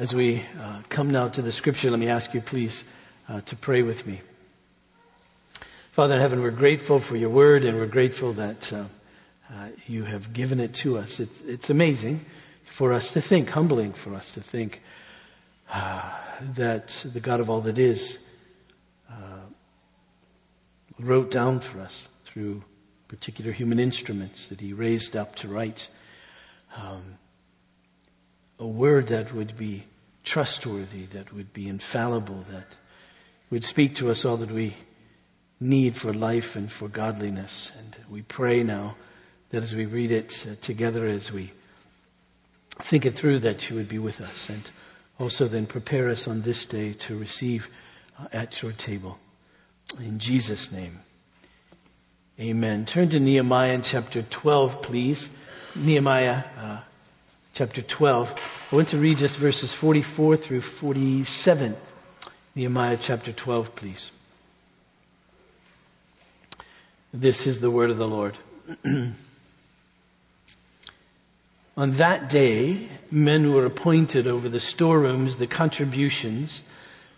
As we uh, come now to the scripture, let me ask you please uh, to pray with me. Father in heaven, we're grateful for your word and we're grateful that uh, uh you have given it to us. It's, it's, amazing for us to think, humbling for us to think uh, that the God of all that is uh, wrote down for us through particular human instruments that he raised up to write um, a word that would be trustworthy, that would be infallible, that would speak to us all that we need for life and for godliness. And we pray now that as we read it uh, together, as we think it through, that you would be with us and also then prepare us on this day to receive uh, at your table. In Jesus' name. Amen. Turn to Nehemiah chapter 12, please. Nehemiah uh, chapter 12. I want to read just verses 44 through 47. Nehemiah chapter 12, please. This is the word of the Lord. On that day, men were appointed over the storerooms, the contributions,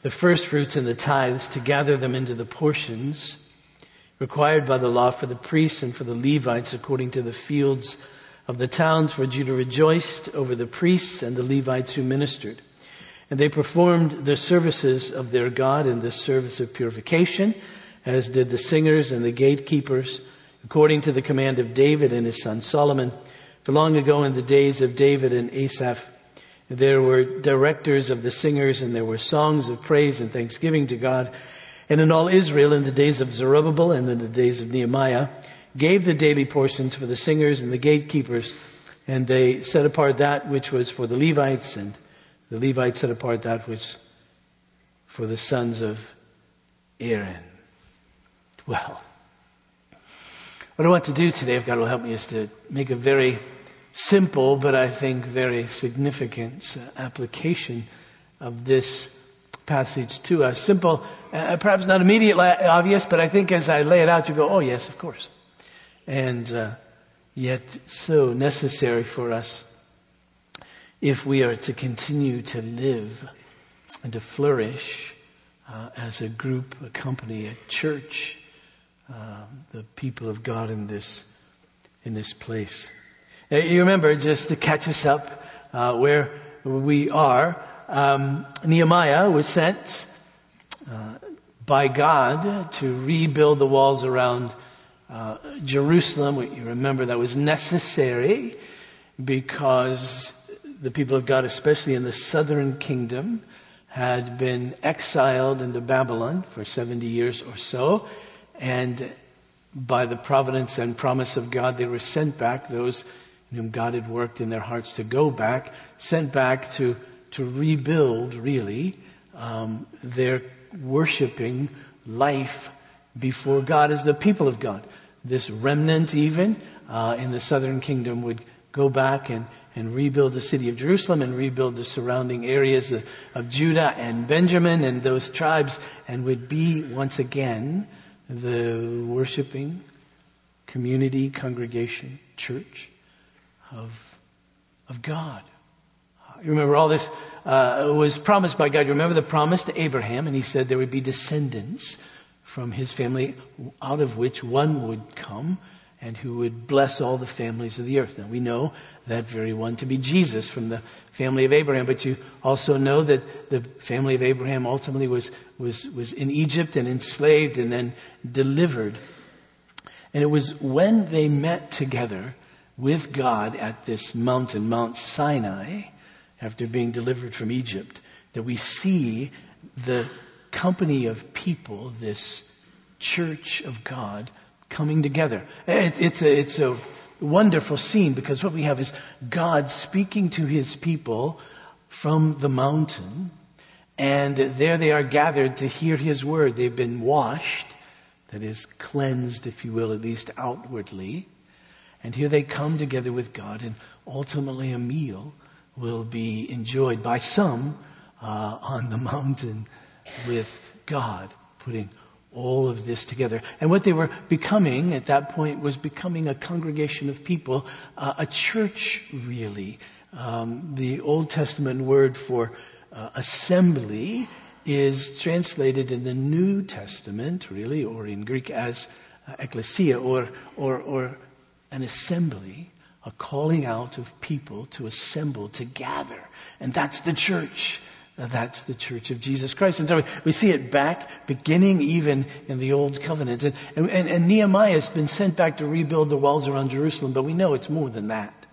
the first fruits and the tithes to gather them into the portions required by the law for the priests and for the Levites according to the fields of the towns, for Judah rejoiced over the priests and the Levites who ministered. And they performed the services of their God in the service of purification, as did the singers and the gatekeepers, according to the command of David and his son Solomon. For long ago in the days of David and Asaph, there were directors of the singers and there were songs of praise and thanksgiving to God. And in all Israel in the days of Zerubbabel and in the days of Nehemiah, gave the daily portions for the singers and the gatekeepers, and they set apart that which was for the Levites, and the Levites set apart that which for the sons of Aaron. Well, what I want to do today, if God will help me, is to make a very simple, but I think very significant application of this passage to us. Simple, uh, perhaps not immediately obvious, but I think as I lay it out, you go, oh yes, of course and uh, yet so necessary for us if we are to continue to live and to flourish uh, as a group, a company, a church, uh, the people of God in this in this place. Now, you remember just to catch us up uh, where we are. Um, Nehemiah was sent uh, by God to rebuild the walls around uh, Jerusalem. You remember that was necessary because the people of God, especially in the southern kingdom, had been exiled into Babylon for 70 years or so. And by the providence and promise of God, they were sent back, those in whom God had worked in their hearts to go back, sent back to, to rebuild, really, um, their worshiping life before God as the people of God this remnant even uh, in the southern kingdom would go back and, and rebuild the city of Jerusalem and rebuild the surrounding areas of, of Judah and Benjamin and those tribes and would be once again the worshiping community, congregation, church of, of God. You remember all this uh, was promised by God. You remember the promise to Abraham, and he said there would be descendants from his family, out of which one would come and who would bless all the families of the earth. Now we know that very one to be Jesus from the family of Abraham, but you also know that the family of Abraham ultimately was, was, was in Egypt and enslaved and then delivered. And it was when they met together with God at this mountain, Mount Sinai, after being delivered from Egypt, that we see the company of people, this church of God coming together. It, it's, a, it's a wonderful scene because what we have is God speaking to his people from the mountain and there they are gathered to hear his word. They've been washed, that is cleansed, if you will, at least outwardly. And here they come together with God and ultimately a meal will be enjoyed by some uh, on the mountain with God, putting all of this together. And what they were becoming at that point was becoming a congregation of people, uh, a church really. Um, the Old Testament word for uh, assembly is translated in the New Testament, really, or in Greek as uh, ecclesia, or, or, or an assembly, a calling out of people to assemble, to gather. And that's the church. That's the church of Jesus Christ. And so we see it back, beginning even in the Old Covenant. And, and, and Nehemiah has been sent back to rebuild the walls around Jerusalem, but we know it's more than that.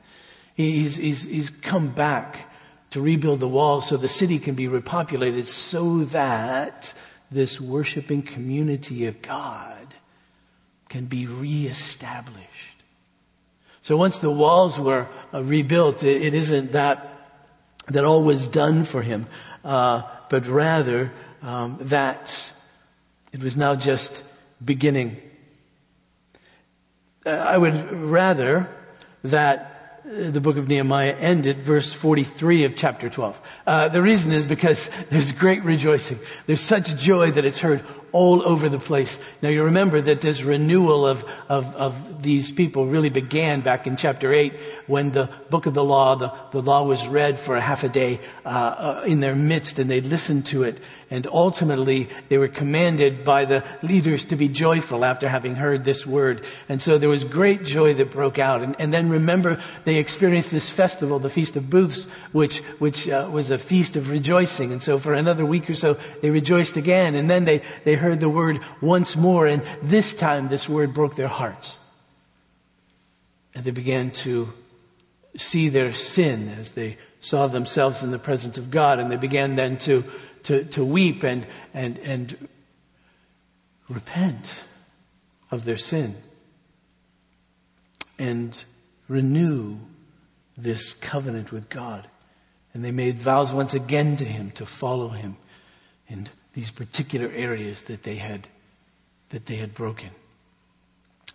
He's, he's, he's come back to rebuild the walls so the city can be repopulated so that this worshiping community of God can be reestablished. So once the walls were uh, rebuilt, it, it isn't that that all was done for him, uh, but rather um, that it was now just beginning. Uh, I would rather that the book of Nehemiah ended, verse 43 of chapter 12. Uh, the reason is because there's great rejoicing. There's such joy that it's heard all over the place. Now you remember that this renewal of, of, of these people really began back in chapter 8 when the book of the law, the, the law was read for a half a day uh, uh, in their midst and they listened to it. And ultimately they were commanded by the leaders to be joyful after having heard this word. And so there was great joy that broke out. And, and then remember they experienced this festival, the Feast of Booths, which, which uh, was a feast of rejoicing. And so for another week or so they rejoiced again. And then they, they heard the word once more, and this time this word broke their hearts. And they began to see their sin as they saw themselves in the presence of God, and they began then to, to, to weep and, and, and repent of their sin and renew this covenant with God. And they made vows once again to Him to follow Him and these particular areas that they had, that they had broken.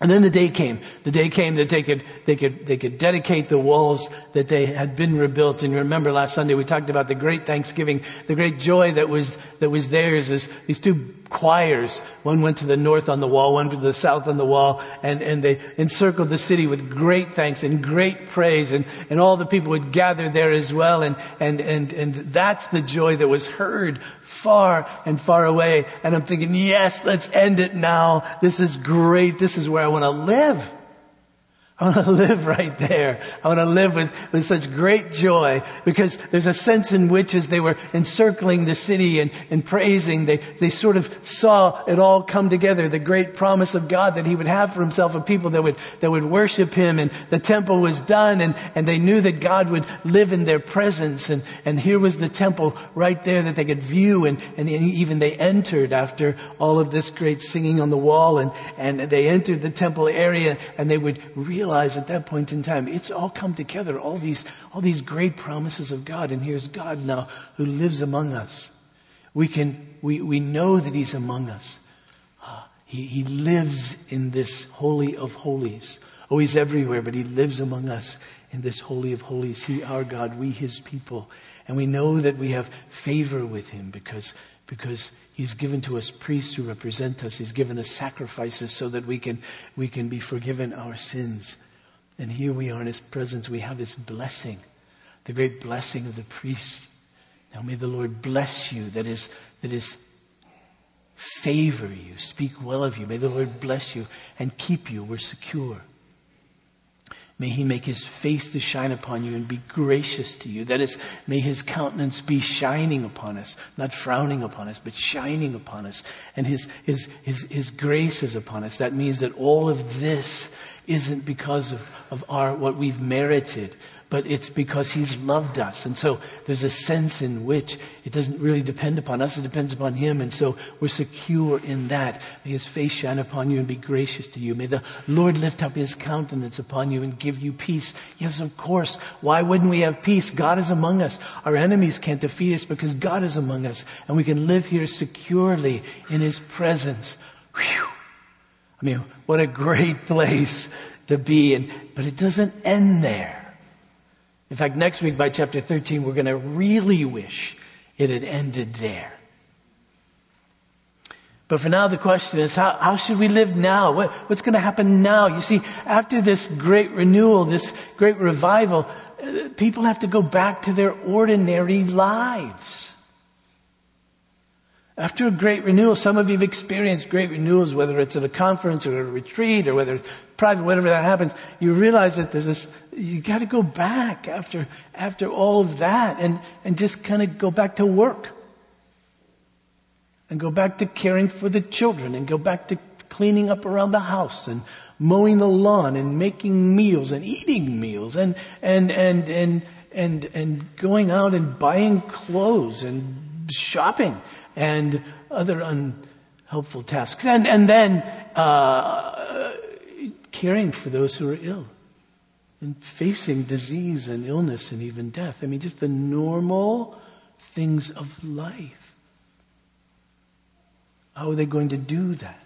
And then the day came. The day came that they could, they could, they could dedicate the walls that they had been rebuilt. And remember last Sunday we talked about the great thanksgiving, the great joy that was, that was theirs as these two choirs. One went to the north on the wall, one to the south on the wall, and, and they encircled the city with great thanks and great praise, and, and all the people would gather there as well, and, and, and, and that's the joy that was heard far and far away. And I'm thinking, yes, let's end it now. This is great. This is where I want to live. I want to live right there. I want to live with, with such great joy because there's a sense in which as they were encircling the city and, and praising, they, they sort of saw it all come together. The great promise of God that He would have for Himself a people that would, that would worship Him and the temple was done and, and they knew that God would live in their presence and, and here was the temple right there that they could view and, and even they entered after all of this great singing on the wall and, and they entered the temple area and they would realize realize at that point in time, it's all come together, all these, all these great promises of God. And here's God now who lives among us. We can, we, we know that He's among us. Uh, he, he lives in this holy of holies. Oh, He's everywhere, but He lives among us in this holy of holies. He, our God, we His people. And we know that we have favor with Him because, because He's given to us priests who represent us. He's given us sacrifices so that we can, we can be forgiven our sins. And here we are in His presence. We have His blessing, the great blessing of the priest. Now may the Lord bless you, that is, that is favor you, speak well of you. May the Lord bless you and keep you. We're secure. May he make his face to shine upon you and be gracious to you. That is, may his countenance be shining upon us, not frowning upon us, but shining upon us. And his, his, his, his grace is upon us. That means that all of this isn't because of, of our, what we've merited, but it's because He's loved us. And so there's a sense in which it doesn't really depend upon us, it depends upon Him. And so we're secure in that. May His face shine upon you and be gracious to you. May the Lord lift up His countenance upon you and give you peace. Yes, of course. Why wouldn't we have peace? God is among us. Our enemies can't defeat us because God is among us. And we can live here securely in His presence. Whew. I mean, what a great place to be. And, but it doesn't end there. In fact, next week by chapter 13, we're going to really wish it had ended there. But for now, the question is, how, how should we live now? What, what's going to happen now? You see, after this great renewal, this great revival, uh, people have to go back to their ordinary lives. After a great renewal, some of you have experienced great renewals, whether it's at a conference or a retreat or whether it's private, whatever that happens, you realize that there's this, you gotta go back after, after all of that and, and just kind of go back to work. And go back to caring for the children and go back to cleaning up around the house and mowing the lawn and making meals and eating meals and, and, and, and, and, and going out and buying clothes and shopping and other unhelpful tasks. And, and then, uh, caring for those who are ill and facing disease and illness and even death. I mean, just the normal things of life. How are they going to do that?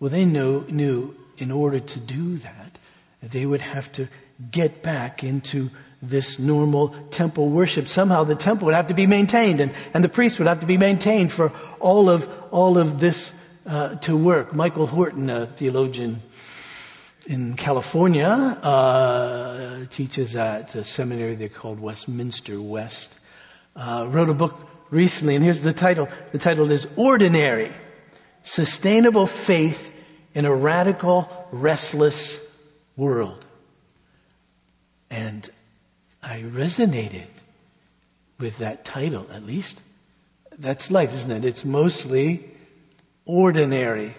Well, they know, knew in order to do that, they would have to get back into this normal temple worship. Somehow the temple would have to be maintained and, and the priests would have to be maintained for all of, all of this uh, to work. Michael Horton, a theologian in California, uh, teaches at a seminary they called Westminster West, uh, wrote a book recently and here's the title. The title is Ordinary, Sustainable Faith in a Radical, Restless World. And I resonated with that title, at least. That's life, isn't it? It's mostly ordinary.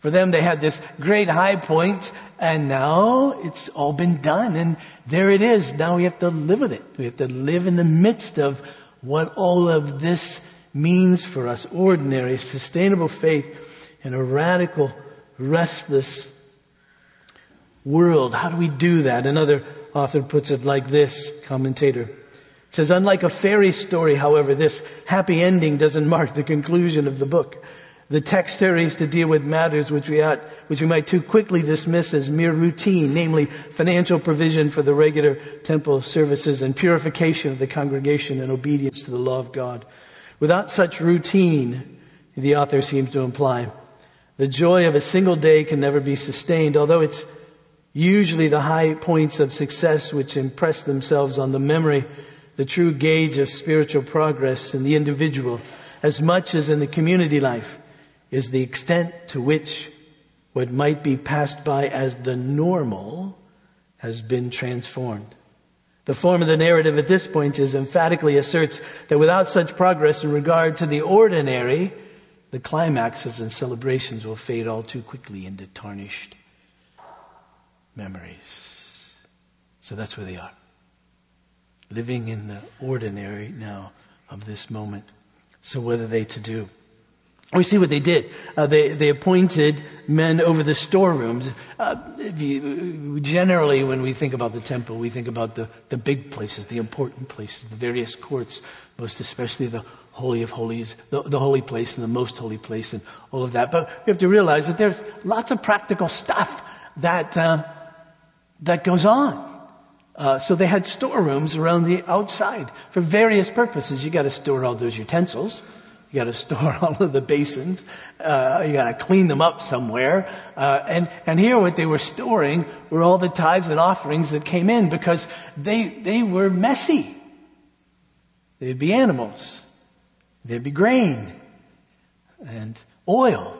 For them, they had this great high point, and now it's all been done, and there it is. Now we have to live with it. We have to live in the midst of what all of this means for us. Ordinary, sustainable faith in a radical, restless world. How do we do that? Another author puts it like this, commentator. It Says, unlike a fairy story, however, this happy ending doesn't mark the conclusion of the book. The text hurries to deal with matters which we ought, which we might too quickly dismiss as mere routine, namely financial provision for the regular temple services and purification of the congregation and obedience to the law of God. Without such routine, the author seems to imply, the joy of a single day can never be sustained, although it's Usually the high points of success which impress themselves on the memory, the true gauge of spiritual progress in the individual, as much as in the community life, is the extent to which what might be passed by as the normal has been transformed. The form of the narrative at this point is emphatically asserts that without such progress in regard to the ordinary, the climaxes and celebrations will fade all too quickly into tarnished memories. So that's where they are. Living in the ordinary now of this moment. So what are they to do? We see what they did. Uh, they they appointed men over the storerooms. Uh, you, generally, when we think about the temple, we think about the the big places, the important places, the various courts, most especially the holy of holies, the, the holy place, and the most holy place, and all of that. But we have to realize that there's lots of practical stuff that uh, that goes on. Uh, so they had storerooms around the outside for various purposes. You got to store all those utensils. You got to store all of the basins. Uh, you got to clean them up somewhere. Uh, and and here, what they were storing were all the tithes and offerings that came in because they they were messy. There'd be animals. There'd be grain and oil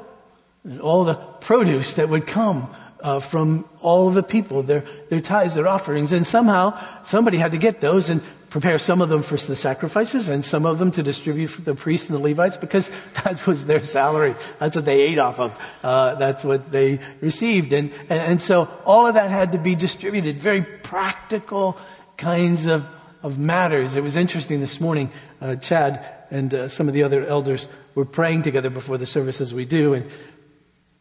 and all the produce that would come uh, from all the people, their, their tithes, their offerings, and somehow somebody had to get those and prepare some of them for the sacrifices and some of them to distribute for the priests and the Levites because that was their salary. That's what they ate off of. Uh, that's what they received, and, and and so all of that had to be distributed. Very practical kinds of of matters. It was interesting this morning. Uh, Chad and uh, some of the other elders were praying together before the service as we do, and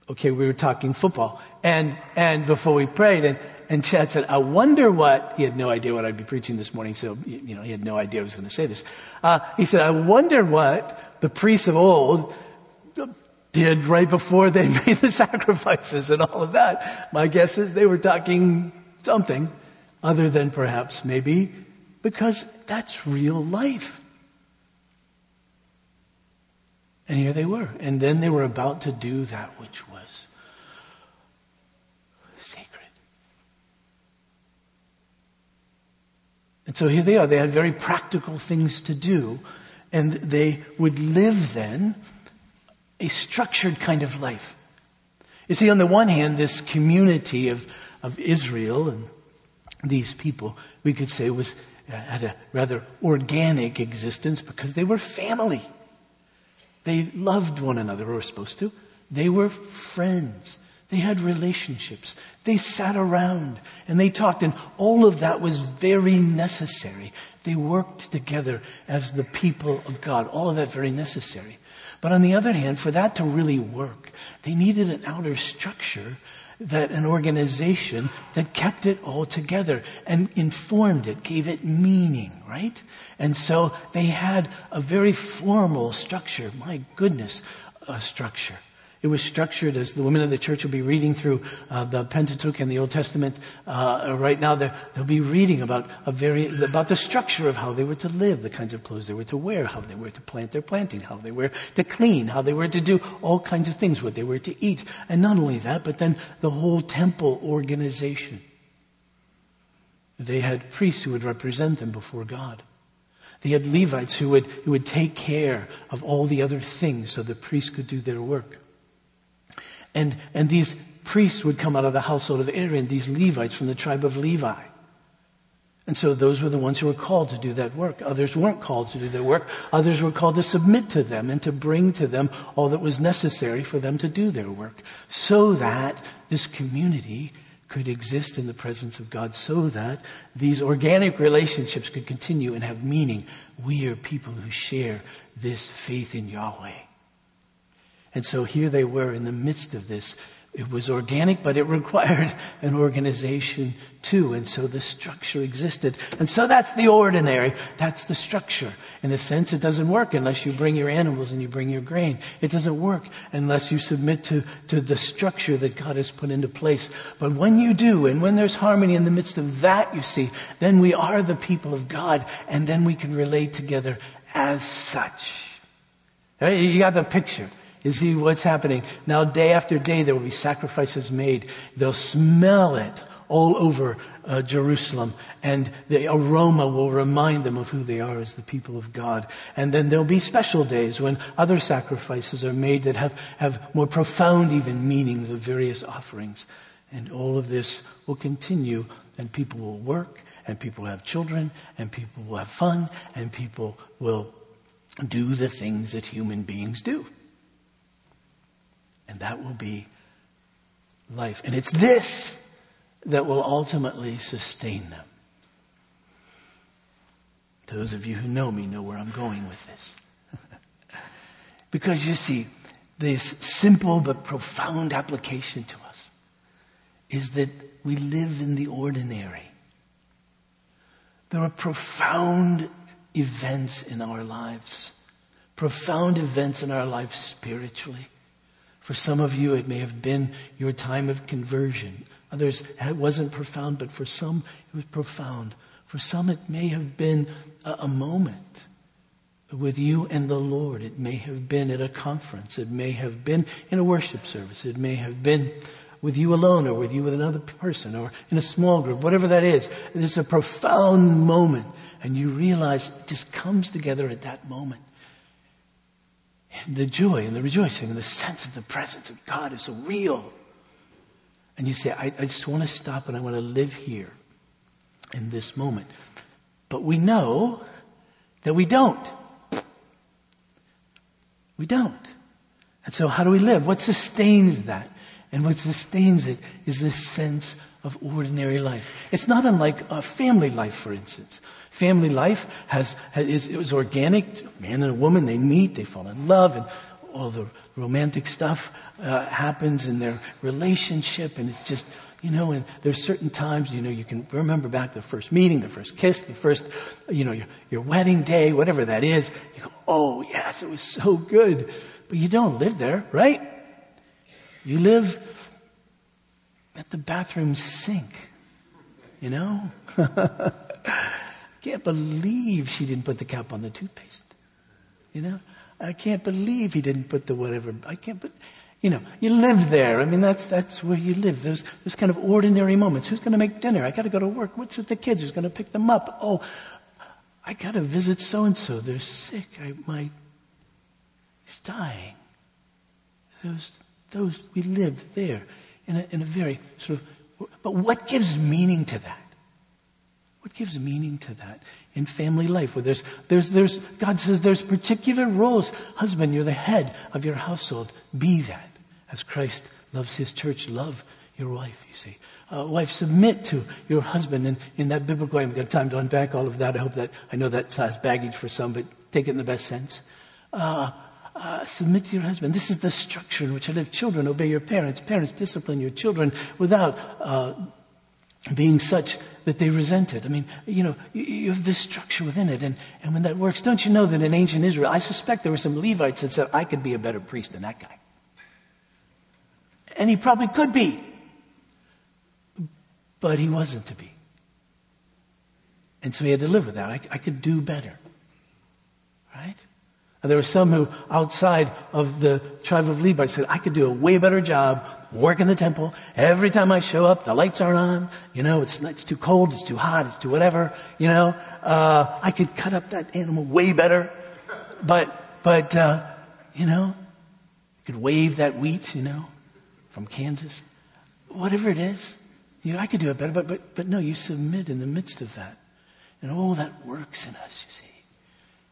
okay, we were talking football. And, and before we prayed, and, and Chad said, I wonder what, he had no idea what I'd be preaching this morning, so, you know, he had no idea I was going to say this. Uh, he said, I wonder what the priests of old did right before they made the sacrifices and all of that. My guess is they were talking something other than perhaps maybe because that's real life. And here they were. And then they were about to do that which was sacred. And so here they are. They had very practical things to do. And they would live then a structured kind of life. You see, on the one hand, this community of, of Israel and these people, we could say was, uh, had a rather organic existence because they were family. They loved one another, or were supposed to. They were friends. They had relationships. They sat around and they talked and all of that was very necessary. They worked together as the people of God. All of that very necessary. But on the other hand, for that to really work, they needed an outer structure that an organization that kept it all together and informed it, gave it meaning, right? And so they had a very formal structure. My goodness, a structure. It was structured as the women of the church will be reading through uh, the Pentateuch and the Old Testament. Uh, right now, they'll be reading about a very about the structure of how they were to live, the kinds of clothes they were to wear, how they were to plant their planting, how they were to clean, how they were to do all kinds of things, what they were to eat, and not only that, but then the whole temple organization. They had priests who would represent them before God. They had Levites who would, who would take care of all the other things so the priests could do their work. And, and these priests would come out of the household of Aaron, these Levites from the tribe of Levi. And so those were the ones who were called to do that work. Others weren't called to do their work. Others were called to submit to them and to bring to them all that was necessary for them to do their work so that this community could exist in the presence of God so that these organic relationships could continue and have meaning. We are people who share this faith in Yahweh. And so here they were in the midst of this. It was organic, but it required an organization too. And so the structure existed. And so that's the ordinary. That's the structure. In a sense, it doesn't work unless you bring your animals and you bring your grain. It doesn't work unless you submit to, to the structure that God has put into place. But when you do, and when there's harmony in the midst of that, you see, then we are the people of God, and then we can relate together as such. You got the picture. You see what's happening. Now day after day there will be sacrifices made. They'll smell it all over uh, Jerusalem and the aroma will remind them of who they are as the people of God. And then there'll be special days when other sacrifices are made that have, have more profound even meanings of various offerings. And all of this will continue and people will work and people will have children and people will have fun and people will do the things that human beings do. And that will be life. And it's this that will ultimately sustain them. Those of you who know me know where I'm going with this. because you see, this simple but profound application to us is that we live in the ordinary. There are profound events in our lives, profound events in our lives spiritually for some of you, it may have been your time of conversion. Others, it wasn't profound, but for some, it was profound. For some, it may have been a, a moment with you and the Lord. It may have been at a conference. It may have been in a worship service. It may have been with you alone or with you with another person or in a small group, whatever that is. It's a profound moment and you realize it just comes together at that moment the joy and the rejoicing and the sense of the presence of God is so real. And you say, I, I just want to stop and I want to live here in this moment. But we know that we don't. We don't. And so how do we live? What sustains that? And what sustains it is this sense of ordinary life. It's not unlike a family life, for instance. Family life has, has is, was organic. Man and a woman, they meet, they fall in love, and all the romantic stuff uh, happens in their relationship, and it's just, you know, and there's certain times, you know, you can remember back the first meeting, the first kiss, the first, you know, your, your wedding day, whatever that is. You go, oh yes, it was so good. But you don't live there, right? You live at the bathroom sink, you know? can't believe she didn't put the cap on the toothpaste. You know? I can't believe he didn't put the whatever. I can't put, you know, you live there. I mean, that's, that's where you live. Those, those kind of ordinary moments. Who's going to make dinner? I got to go to work. What's with the kids? Who's going to pick them up? Oh, I got to visit so and so. They're sick. I might, he's dying. Those, those, we live there in a, in a very sort of, but what gives meaning to that? What gives meaning to that in family life where there's, there's, there's, God says there's particular roles. Husband, you're the head of your household. Be that as Christ loves his church. Love your wife, you see. Uh, wife, submit to your husband. And in that biblical way, I haven't got time to unpack all of that. I hope that, I know that has baggage for some, but take it in the best sense. Uh, uh, submit to your husband. This is the structure in which I live. Children, obey your parents. Parents, discipline your children without uh, being such that they resent it. I mean, you know, you, you, have this structure within it. And, and when that works, don't you know that in ancient Israel, I suspect there were some Levites that said, I could be a better priest than that guy. And he probably could be. But he wasn't to be. And so he had to live with that. I, I could do better. Right? There were some who, outside of the tribe of Levi, said, I could do a way better job working the temple. Every time I show up, the lights aren't on. You know, it's, it's too cold, it's too hot, it's too whatever. You know, uh, I could cut up that animal way better. But, but, uh, you know, could wave that wheat, you know, from Kansas. Whatever it is. You know, I could do it better, but, but, but no, you submit in the midst of that. And all that works in us, you see.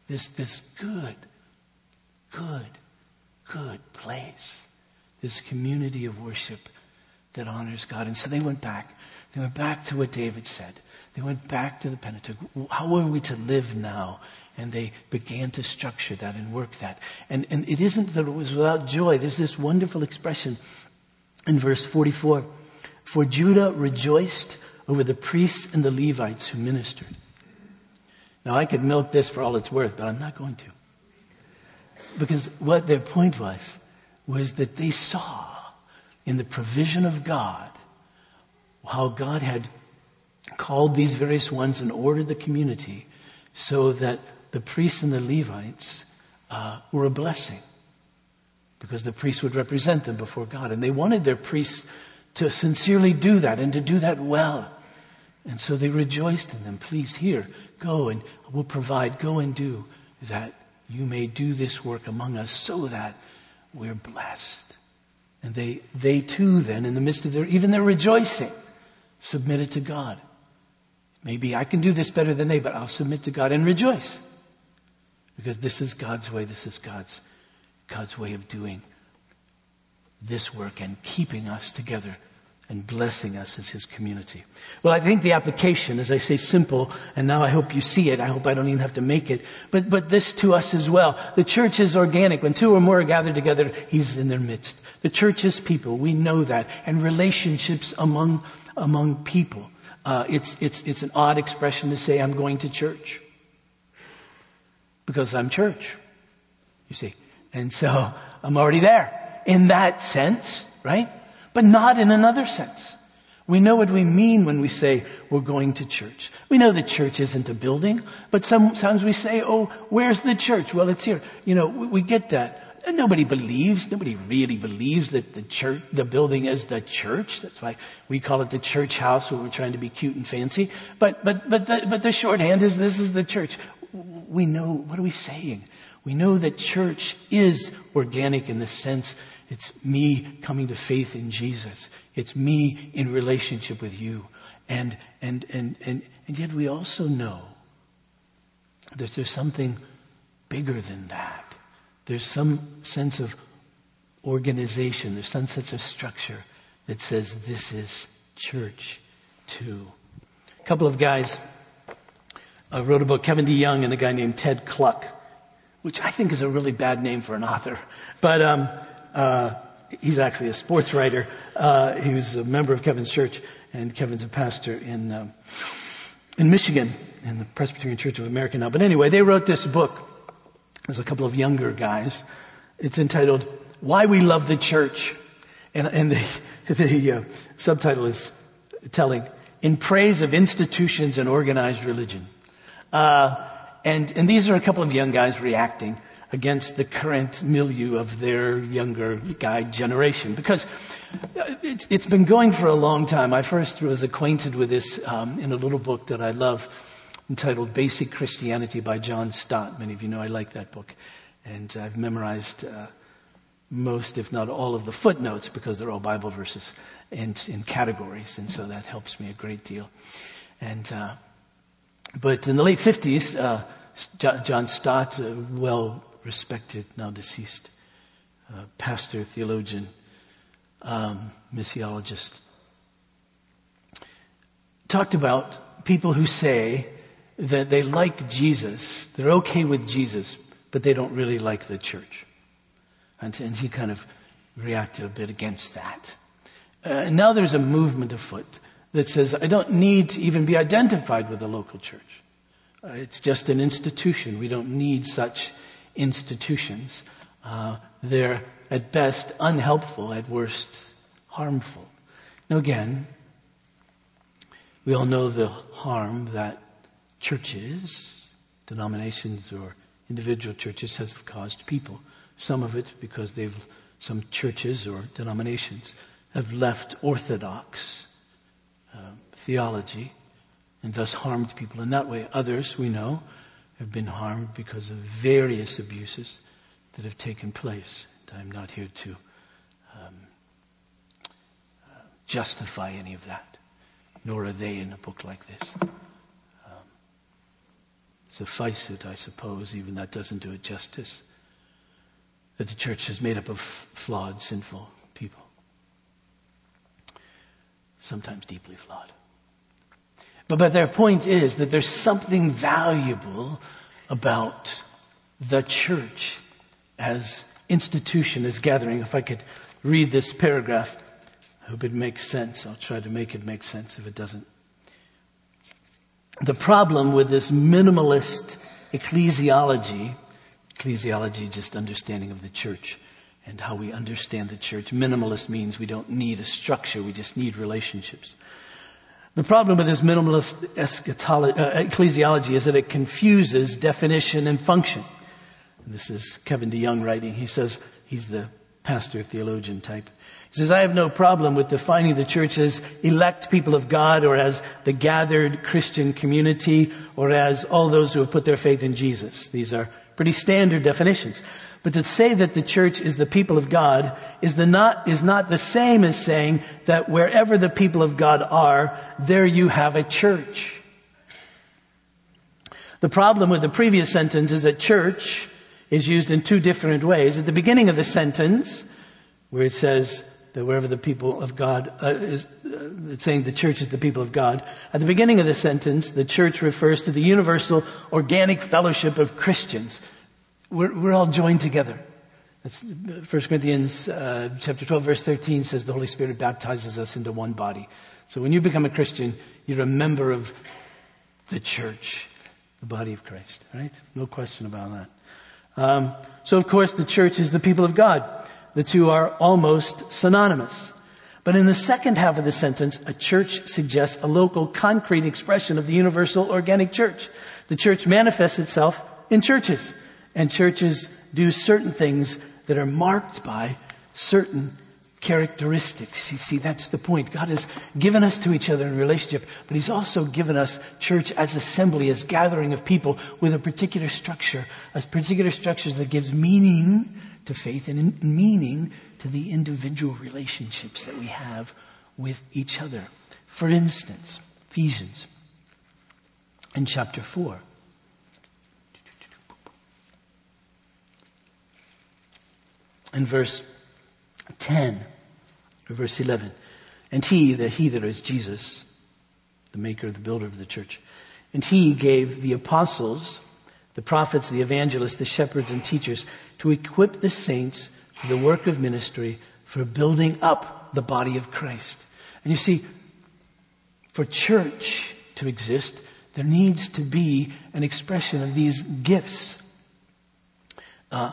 This, this good, good, good place. This community of worship that honors God. And so they went back. They went back to what David said. They went back to the Pentateuch. How are we to live now? And they began to structure that and work that. And, and it isn't that it was without joy. There's this wonderful expression in verse 44. For Judah rejoiced over the priests and the Levites who ministered. Now I could milk this for all it's worth, but I'm not going to. Because what their point was, was that they saw in the provision of God how God had called these various ones and ordered the community so that the priests and the Levites uh, were a blessing because the priests would represent them before God. And they wanted their priests to sincerely do that and to do that well. And so they rejoiced in them. Please, here, go and we'll provide, go and do that you may do this work among us so that we're blessed. And they, they too then, in the midst of their, even their rejoicing, submitted to God. Maybe I can do this better than they, but I'll submit to God and rejoice. Because this is God's way, this is God's, God's way of doing this work and keeping us together and blessing us as his community. Well, I think the application, as I say, simple, and now I hope you see it. I hope I don't even have to make it. But, but this to us as well. The church is organic. When two or more are gathered together, he's in their midst. The church is people. We know that. And relationships among, among people. Uh, it's, it's, it's an odd expression to say, I'm going to church. Because I'm church. You see. And so, I'm already there. In that sense, right? But not in another sense. We know what we mean when we say we're going to church. We know the church isn't a building, but sometimes we say, oh, where's the church? Well, it's here. You know, we get that. And nobody believes, nobody really believes that the church, the building is the church. That's why we call it the church house when we're trying to be cute and fancy. But, but, but the, but the shorthand is this is the church. We know, what are we saying? We know that church is organic in the sense it's me coming to faith in Jesus. It's me in relationship with you. And, and, and, and, and yet we also know that there's something bigger than that. There's some sense of organization. There's some sense of structure that says this is church too. A couple of guys uh, wrote a book, Kevin DeYoung and a guy named Ted Kluck, which I think is a really bad name for an author. But um, he's actually a sports writer. Uh, he was a member of Kevin's church, and Kevin's a pastor in um, in Michigan in the Presbyterian Church of America now. But anyway, they wrote this book. There's a couple of younger guys. It's entitled "Why We Love the Church," and, and the, the uh, subtitle is telling "In Praise of Institutions and Organized Religion." Uh, and and these are a couple of young guys reacting against the current milieu of their younger guy generation. Because uh, it's been going for a long time. I first was acquainted with this um, in a little book that I love entitled Basic Christianity by John Stott. Many of you know I like that book. And I've memorized uh, most, if not all, of the footnotes because they're all Bible verses and in categories. And so that helps me a great deal. And, uh, but in the late 50s, uh, John Stott, a well respected, now deceased uh, pastor, theologian, um, missiologist, talked about people who say that they like Jesus, they're okay with Jesus, but they don't really like the church. And, and he kind of reacted a bit against that. Uh, now there's a movement afoot that says, I don't need to even be identified with the local church. Uh, it's just an institution. We don't need such institutions. Uh, they're at best unhelpful, at worst harmful. Now again, we all know the harm that churches, denominations, or individual churches have caused people. Some of it because they've, some churches or denominations have left orthodox uh, theology and thus harmed people in that way. Others, we know, have been harmed because of various abuses that have taken place. And I'm not here to um, uh, justify any of that, nor are they in a book like this. Um, suffice it, I suppose, even that doesn't do it justice, that the church is made up of flawed, sinful people, sometimes deeply flawed. But, but their point is that there's something valuable about the church as institution, as gathering. If I could read this paragraph, I hope it makes sense. I'll try to make it make sense if it doesn't. The problem with this minimalist ecclesiology, ecclesiology just understanding of the church and how we understand the church. Minimalist means we don't need a structure, we just need relationships. The problem with this minimalist uh, ecclesiology is that it confuses definition and function. And this is Kevin DeYoung writing. He says, he's the pastor theologian type. He says, I have no problem with defining the church as elect people of God or as the gathered Christian community or as all those who have put their faith in Jesus. These are pretty standard definitions. But to say that the church is the people of God is, the not, is not the same as saying that wherever the people of God are, there you have a church. The problem with the previous sentence is that church is used in two different ways. At the beginning of the sentence, where it says that wherever the people of God uh, is, uh, it's saying the church is the people of God. At the beginning of the sentence, the church refers to the universal organic fellowship of Christians. We're, we're all joined together. That's 1 Corinthians uh, chapter 12 verse 13 says the Holy Spirit baptizes us into one body. So when you become a Christian, you're a member of the church, the body of Christ, right? No question about that. Um, so of course the church is the people of God. The two are almost synonymous. But in the second half of the sentence, a church suggests a local concrete expression of the universal organic church. The church manifests itself in churches. And churches do certain things that are marked by certain characteristics. You see, that's the point. God has given us to each other in relationship, but He's also given us church as assembly, as gathering of people with a particular structure, as particular structures that gives meaning to faith and meaning to the individual relationships that we have with each other. For instance, Ephesians in chapter 4. in verse 10, or verse 11. And he, the he that is Jesus, the maker, the builder of the church, and he gave the apostles, the prophets, the evangelists, the shepherds and teachers to equip the saints for the work of ministry for building up the body of Christ. And you see, for church to exist, there needs to be an expression of these gifts. Uh,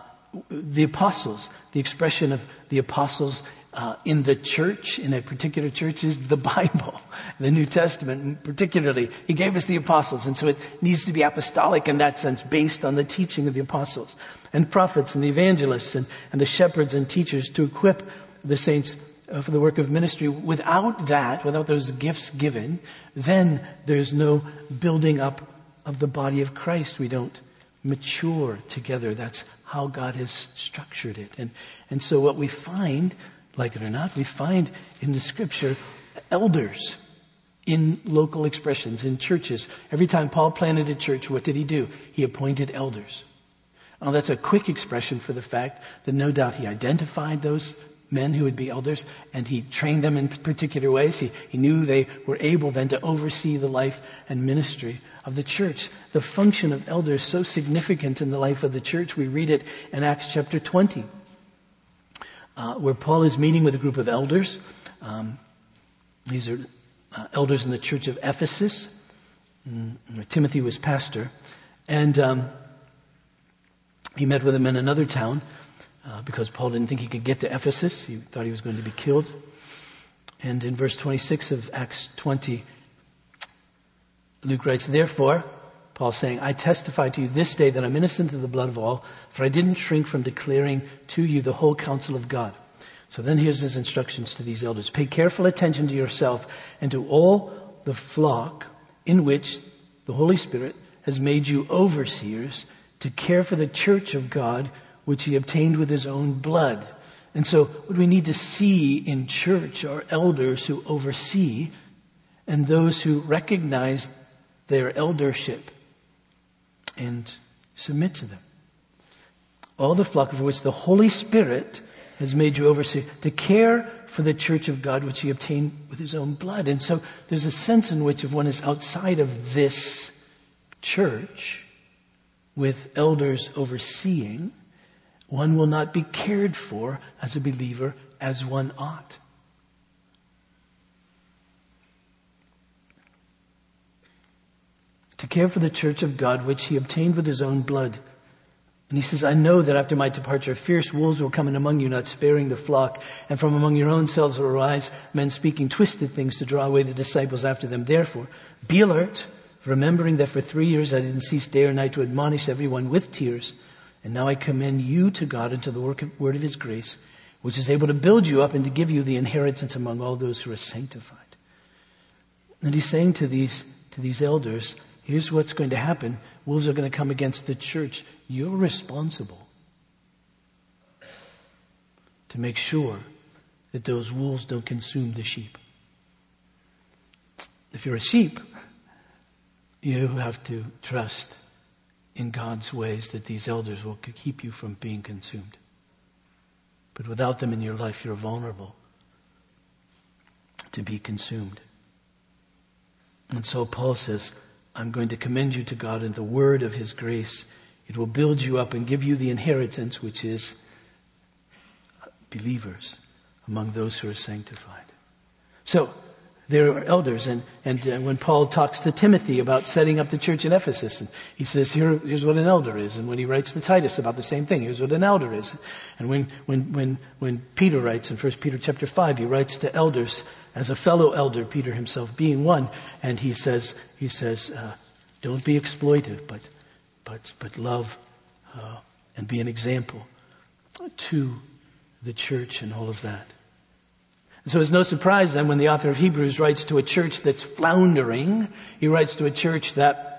the apostles, the expression of the apostles uh, in the church, in a particular church, is the Bible, the New Testament, particularly. He gave us the apostles, and so it needs to be apostolic in that sense, based on the teaching of the apostles, and prophets, and the evangelists, and, and the shepherds and teachers to equip the saints uh, for the work of ministry. Without that, without those gifts given, then there's no building up of the body of Christ. We don't mature together. That's how God has structured it. And, and so what we find, like it or not, we find in the scripture elders in local expressions, in churches. Every time Paul planted a church, what did he do? He appointed elders. Now that's a quick expression for the fact that no doubt he identified those men who would be elders and he trained them in particular ways. He, he knew they were able then to oversee the life and ministry of the church. The function of elders so significant in the life of the church. We read it in Acts chapter 20, uh, where Paul is meeting with a group of elders. Um, these are uh, elders in the church of Ephesus, mm, where Timothy was pastor. And um, he met with them in another town uh, because Paul didn't think he could get to Ephesus. He thought he was going to be killed. And in verse 26 of Acts 20, Luke writes, Therefore, Paul saying, I testify to you this day that I'm innocent of the blood of all, for I didn't shrink from declaring to you the whole counsel of God. So then here's his instructions to these elders. Pay careful attention to yourself and to all the flock in which the Holy Spirit has made you overseers to care for the church of God, which he obtained with his own blood. And so what we need to see in church are elders who oversee and those who recognize their eldership and submit to them. All the flock of which the Holy Spirit has made you overseer to care for the church of God which he obtained with his own blood. And so there's a sense in which if one is outside of this church with elders overseeing, one will not be cared for as a believer as one ought. To care for the church of God, which he obtained with his own blood. And he says, I know that after my departure, fierce wolves will come in among you, not sparing the flock. And from among your own selves will arise men speaking twisted things to draw away the disciples after them. Therefore, be alert, remembering that for three years I didn't cease day or night to admonish everyone with tears. And now I commend you to God and to the work of, word of his grace, which is able to build you up and to give you the inheritance among all those who are sanctified. And he's saying to these, to these elders, Here's what's going to happen. Wolves are going to come against the church. You're responsible to make sure that those wolves don't consume the sheep. If you're a sheep, you have to trust in God's ways that these elders will keep you from being consumed. But without them in your life, you're vulnerable to be consumed. And so Paul says, I'm going to commend you to God in the word of His grace. It will build you up and give you the inheritance, which is believers among those who are sanctified. So, there are elders, and, and uh, when Paul talks to Timothy about setting up the church in Ephesus, and he says, Here, here's what an elder is. And when he writes to Titus about the same thing, here's what an elder is. And when, when, when, when Peter writes in 1 Peter chapter 5, he writes to elders as a fellow elder, Peter himself being one, and he says, he says, uh, don't be exploitive, but, but, but love uh, and be an example to the church and all of that. And so it's no surprise then when the author of Hebrews writes to a church that's floundering, he writes to a church that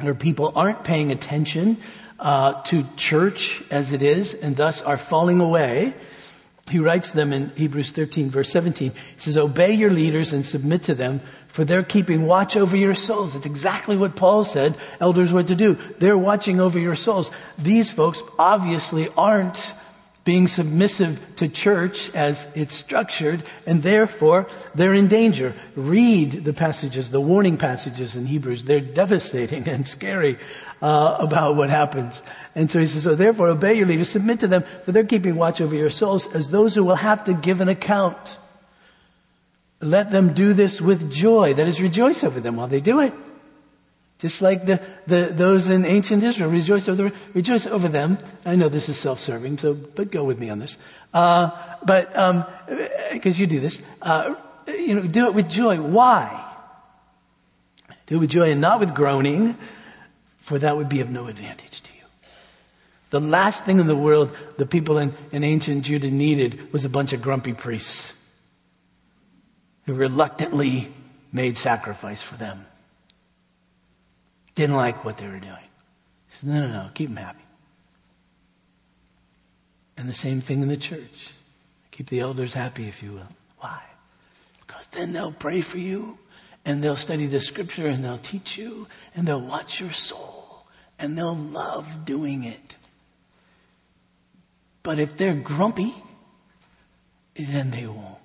where people aren't paying attention uh, to church as it is, and thus are falling away. He writes them in Hebrews 13 verse 17. He says, obey your leaders and submit to them for they're keeping watch over your souls. It's exactly what Paul said elders were to do. They're watching over your souls. These folks obviously aren't being submissive to church as it's structured, and therefore they're in danger. Read the passages, the warning passages in Hebrews. They're devastating and scary uh, about what happens. And so he says, so therefore obey your leaders, submit to them, for they're keeping watch over your souls as those who will have to give an account. Let them do this with joy. That is, rejoice over them while they do it. Just like the, the, those in ancient Israel rejoice over, rejoice over them. I know this is self-serving, so, but go with me on this. Uh, but, um, cause you do this, uh, you know, do it with joy. Why? Do it with joy and not with groaning, for that would be of no advantage to you. The last thing in the world the people in, in ancient Judah needed was a bunch of grumpy priests who reluctantly made sacrifice for them. Didn't like what they were doing. He said, no, no, no, keep them happy. And the same thing in the church. Keep the elders happy, if you will. Why? Because then they'll pray for you and they'll study the scripture and they'll teach you and they'll watch your soul and they'll love doing it. But if they're grumpy, then they won't.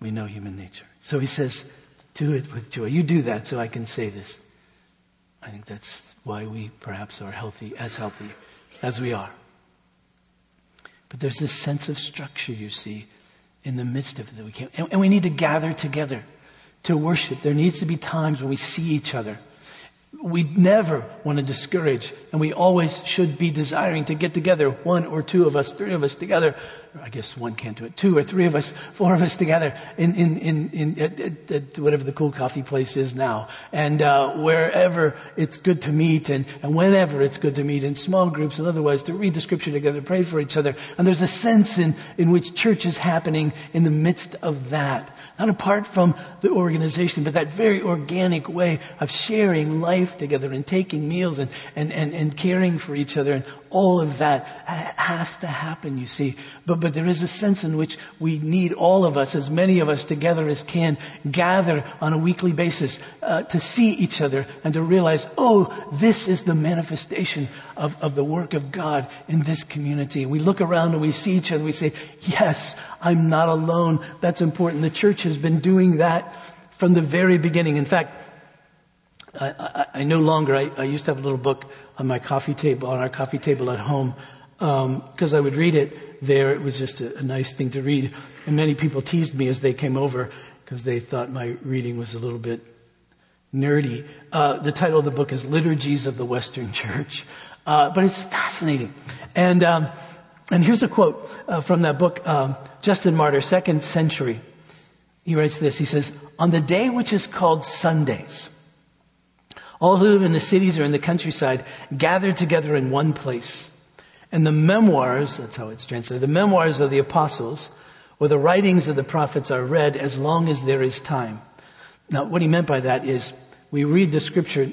We know human nature. So he says, do it with joy. You do that so I can say this. I think that's why we perhaps are healthy, as healthy as we are. But there's this sense of structure, you see, in the midst of it that we can't, and, and we need to gather together to worship. There needs to be times when we see each other we never want to discourage and we always should be desiring to get together one or two of us three of us together I guess one can't do it. Two or three of us four of us together in in in, in at, at, at whatever the cool coffee place is now. And uh, wherever it's good to meet and, and whenever it's good to meet in small groups and otherwise to read the scripture together pray for each other. And there's a sense in in which church is happening in the midst of that. Not apart from the organization, but that very organic way of sharing life together and taking meals and, and, and, and caring for each other and all of that has to happen, you see. But, but there is a sense in which we need all of us, as many of us together as can, gather on a weekly basis uh, to see each other and to realize, oh, this is the manifestation of, of the work of God in this community. We look around and we see each other we say, yes, I'm not alone. That's important. The church has been doing that from the very beginning. In fact, I, I, I no longer, I, I, used to have a little book on my coffee table, on our coffee table at home, because um, I would read it there. It was just a, a, nice thing to read. And many people teased me as they came over because they thought my reading was a little bit nerdy. Uh, the title of the book is Liturgies of the Western Church. Uh, but it's fascinating. And, um, and here's a quote uh, from that book, um, Justin Martyr, second century. He writes this. He says, on the day which is called Sundays, all who live in the cities or in the countryside gather together in one place. And the memoirs, that's how it's translated, the memoirs of the apostles or the writings of the prophets are read as long as there is time. Now, what he meant by that is we read the scripture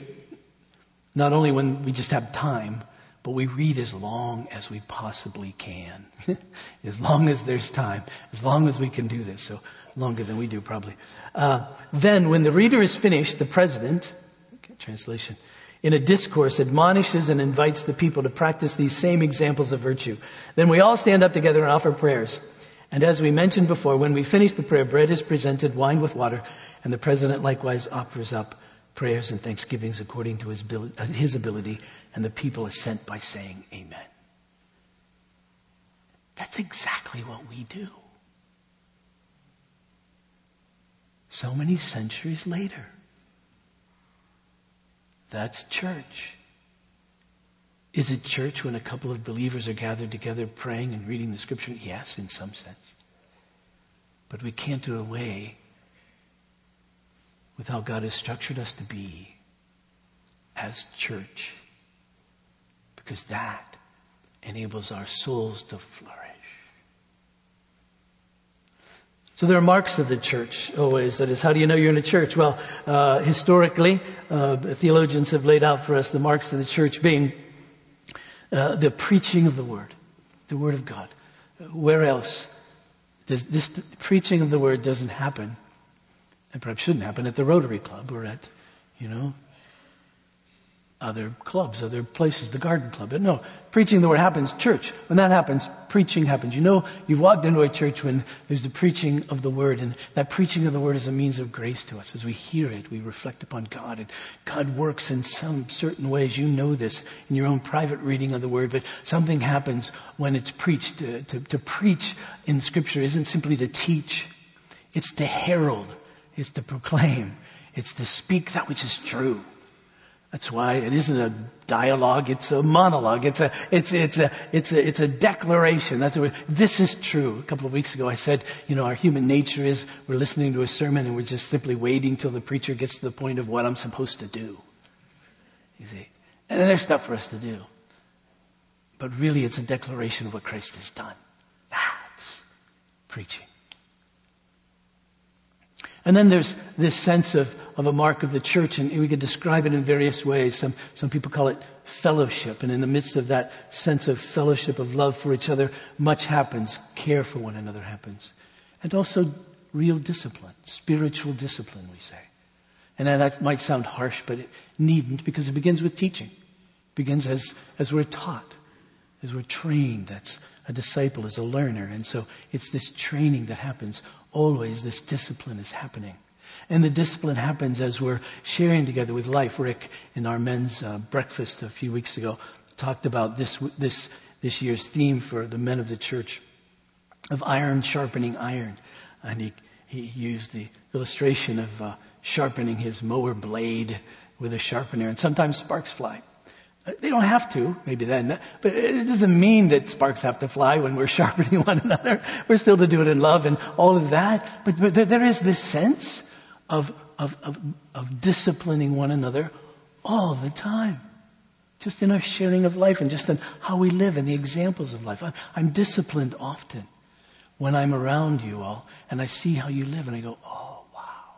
not only when we just have time, but we read as long as we possibly can. as long as there's time. As long as we can do this. So longer than we do probably. Uh, then when the reader is finished, the president, okay, translation, in a discourse admonishes and invites the people to practice these same examples of virtue. Then we all stand up together and offer prayers. And as we mentioned before, when we finish the prayer, bread is presented, wine with water, and the president likewise offers up prayers and thanksgivings according to his ability, uh, his ability and the people assent by saying amen. That's exactly what we do. So many centuries later. That's church. Is it church when a couple of believers are gathered together praying and reading the scripture? Yes, in some sense. But we can't do away with how God has structured us to be as church. Because that enables our souls to flourish. So there are marks of the church always. That is, how do you know you're in a church? Well, uh, historically, uh, theologians have laid out for us the marks of the church being uh, the preaching of the word, the word of God. Where else does this preaching of the word doesn't happen? And perhaps shouldn't happen at the Rotary Club or at, you know, other clubs, other places, the garden club. But no, preaching the word happens, church. When that happens, preaching happens. You know, you've walked into a church when there's the preaching of the word, and that preaching of the word is a means of grace to us. As we hear it, we reflect upon God, and God works in some certain ways. You know this in your own private reading of the word, but something happens when it's preached. To, to, to preach in scripture isn't simply to teach. It's to herald. It's to proclaim. It's to speak that which is true. That's why it isn't a dialogue, it's a monologue. It's a, it's, it's a, it's a, it's a declaration. That's what, this is true. A couple of weeks ago I said, you know, our human nature is we're listening to a sermon and we're just simply waiting till the preacher gets to the point of what I'm supposed to do. You see? And then there's stuff for us to do. But really it's a declaration of what Christ has done. That's preaching. And then there's this sense of, of a mark of the church, and we could describe it in various ways. Some, some people call it fellowship, and in the midst of that sense of fellowship, of love for each other, much happens. Care for one another happens. And also real discipline, spiritual discipline, we say. And that might sound harsh, but it needn't because it begins with teaching. It begins as, as we're taught, as we're trained. That's a disciple, as a learner. And so it's this training that happens always. This discipline is happening. And the discipline happens as we're sharing together with life. Rick, in our men's uh, breakfast a few weeks ago, talked about this, this, this year's theme for the men of the church of iron sharpening iron. And he, he used the illustration of uh, sharpening his mower blade with a sharpener, and sometimes sparks fly. Uh, they don't have to, maybe then, but it doesn't mean that sparks have to fly when we're sharpening one another. We're still to do it in love and all of that. But, but there is this sense of, of, of, of disciplining one another all the time. Just in our sharing of life and just in how we live and the examples of life. I'm, I'm disciplined often when I'm around you all and I see how you live and I go, oh, wow.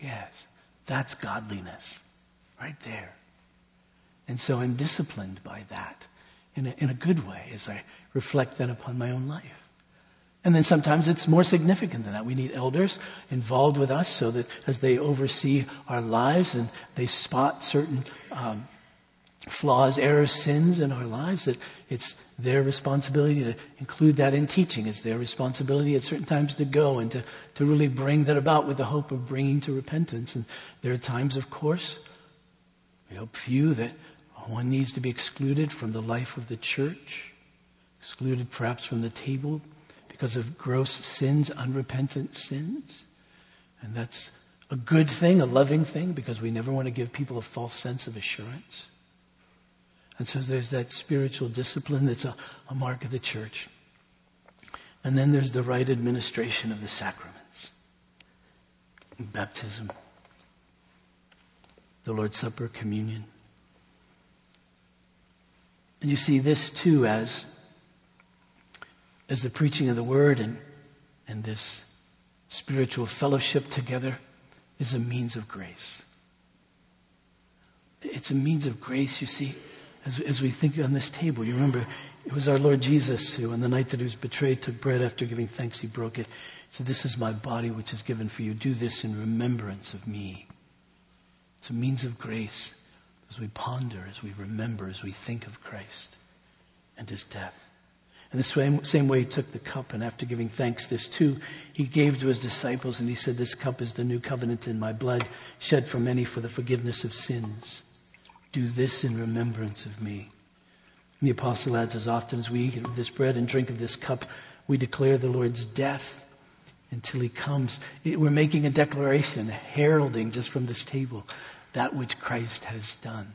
Yes, that's godliness right there. And so I'm disciplined by that in a, in a good way as I reflect that upon my own life. And then sometimes it's more significant than that. We need elders involved with us so that as they oversee our lives and they spot certain um, flaws, errors, sins in our lives, that it's their responsibility to include that in teaching. It's their responsibility at certain times to go and to, to really bring that about with the hope of bringing to repentance. And there are times, of course, we hope few, that one needs to be excluded from the life of the church, excluded perhaps from the table because of gross sins, unrepentant sins. And that's a good thing, a loving thing, because we never want to give people a false sense of assurance. And so there's that spiritual discipline that's a, a mark of the church. And then there's the right administration of the sacraments. Baptism, the Lord's Supper, communion. And you see this too as, as the preaching of the word and, and this spiritual fellowship together is a means of grace. It's a means of grace, you see as, as we think on this table, you remember it was our Lord Jesus who, on the night that he was betrayed, took bread after giving thanks, he broke it. He said, This is my body which is given for you. Do this in remembrance of me. It's a means of grace as we ponder, as we remember, as we think of Christ and his death. In the same, same way, he took the cup, and after giving thanks, this too, he gave to his disciples, and he said, This cup is the new covenant in my blood, shed for many for the forgiveness of sins. Do this in remembrance of me. The apostle adds, as often as we eat of this bread and drink of this cup, we declare the Lord's death until he comes. We're making a declaration, a heralding just from this table that which Christ has done.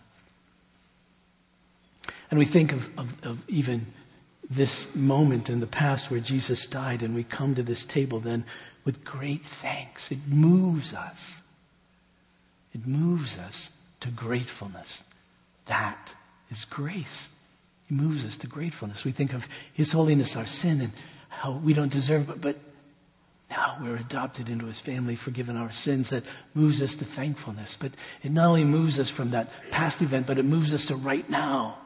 And we think of, of, of, even this moment in the past where Jesus died, and we come to this table then with great thanks. It moves us. It moves us to gratefulness. That is grace. It moves us to gratefulness. We think of His holiness, our sin, and how we don't deserve it, but now we're adopted into His family, forgiven our sins. That moves us to thankfulness. But it not only moves us from that past event, but it moves us to right now.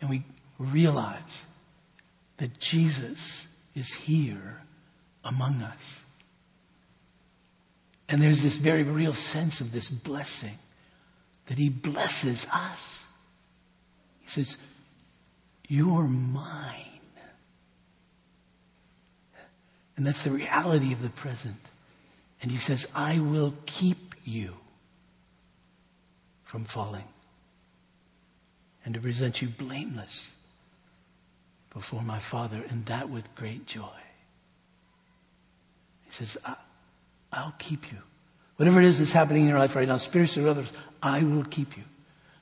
And we realize that Jesus is here among us. And there's this very real sense of this blessing that He blesses us He says, You're mine. And that's the reality of the present. And he says, I will keep you from falling and to present you blameless before my Father, and that with great joy. He says, I'll keep you. Whatever it is that's happening in your life right now, spiritually or others, I will keep you.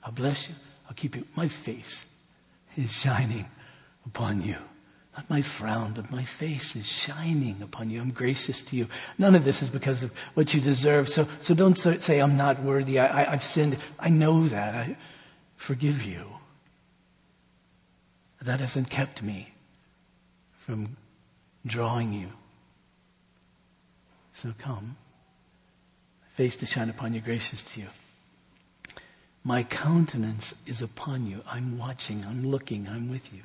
I'll bless you. I'll keep you. My face is shining upon you. Not my frown, but my face is shining upon you. I'm gracious to you. None of this is because of what you deserve. So, so don't say, I'm not worthy. I, I, I've sinned. I know that. I forgive you. That hasn't kept me from drawing you. So come, face to shine upon you, gracious to you. My countenance is upon you. I'm watching, I'm looking, I'm with you.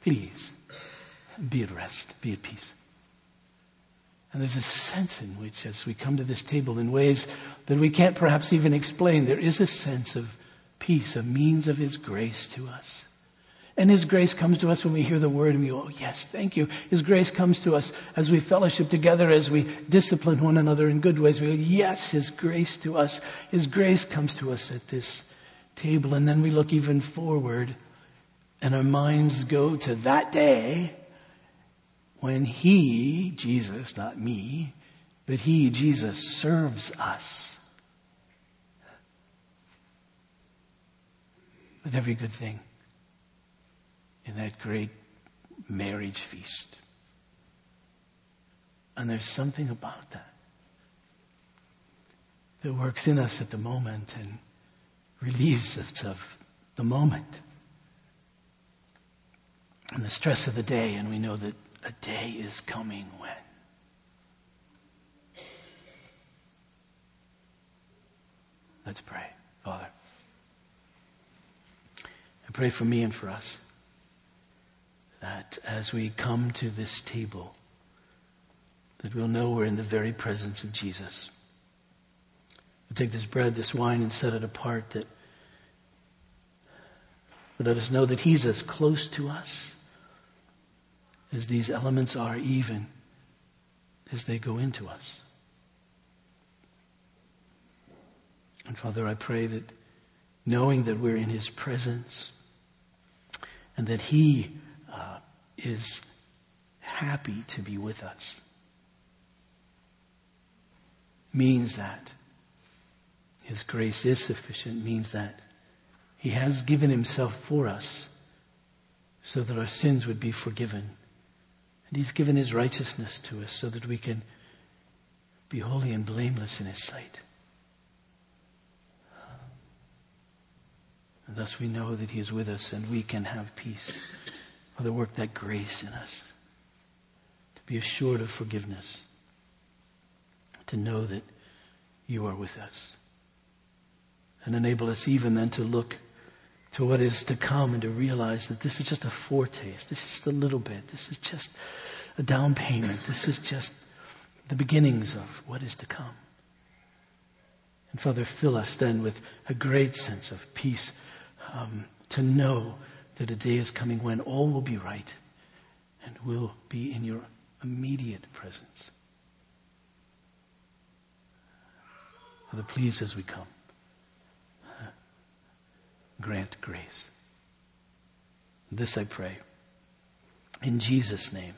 Please, be at rest, be at peace. And there's a sense in which, as we come to this table in ways that we can't perhaps even explain, there is a sense of peace, a means of His grace to us. And His grace comes to us when we hear the word and we go, oh yes, thank you. His grace comes to us as we fellowship together, as we discipline one another in good ways. We go, yes, His grace to us. His grace comes to us at this table. And then we look even forward and our minds go to that day when He, Jesus, not me, but He, Jesus, serves us with every good thing in that great marriage feast. And there's something about that that works in us at the moment and relieves us of the moment and the stress of the day, and we know that a day is coming when. Let's pray. Father, I pray for me and for us that as we come to this table, that we'll know we're in the very presence of Jesus. We'll take this bread, this wine, and set it apart that let us know that He's as close to us as these elements are, even as they go into us. And Father, I pray that knowing that we're in His presence and that He uh, is happy to be with us means that His grace is sufficient, means that He has given Himself for us so that our sins would be forgiven and He's given His righteousness to us so that we can be holy and blameless in His sight. And thus we know that He is with us and we can have peace. Father, work that grace in us to be assured of forgiveness, to know that you are with us, and enable us even then to look to what is to come and to realize that this is just a foretaste. This is just a little bit. This is just a down payment. This is just the beginnings of what is to come. And Father, fill us then with a great sense of peace um, to know that a day is coming when all will be right and will be in your immediate presence. Father, please as we come grant grace. This I pray. In Jesus' name.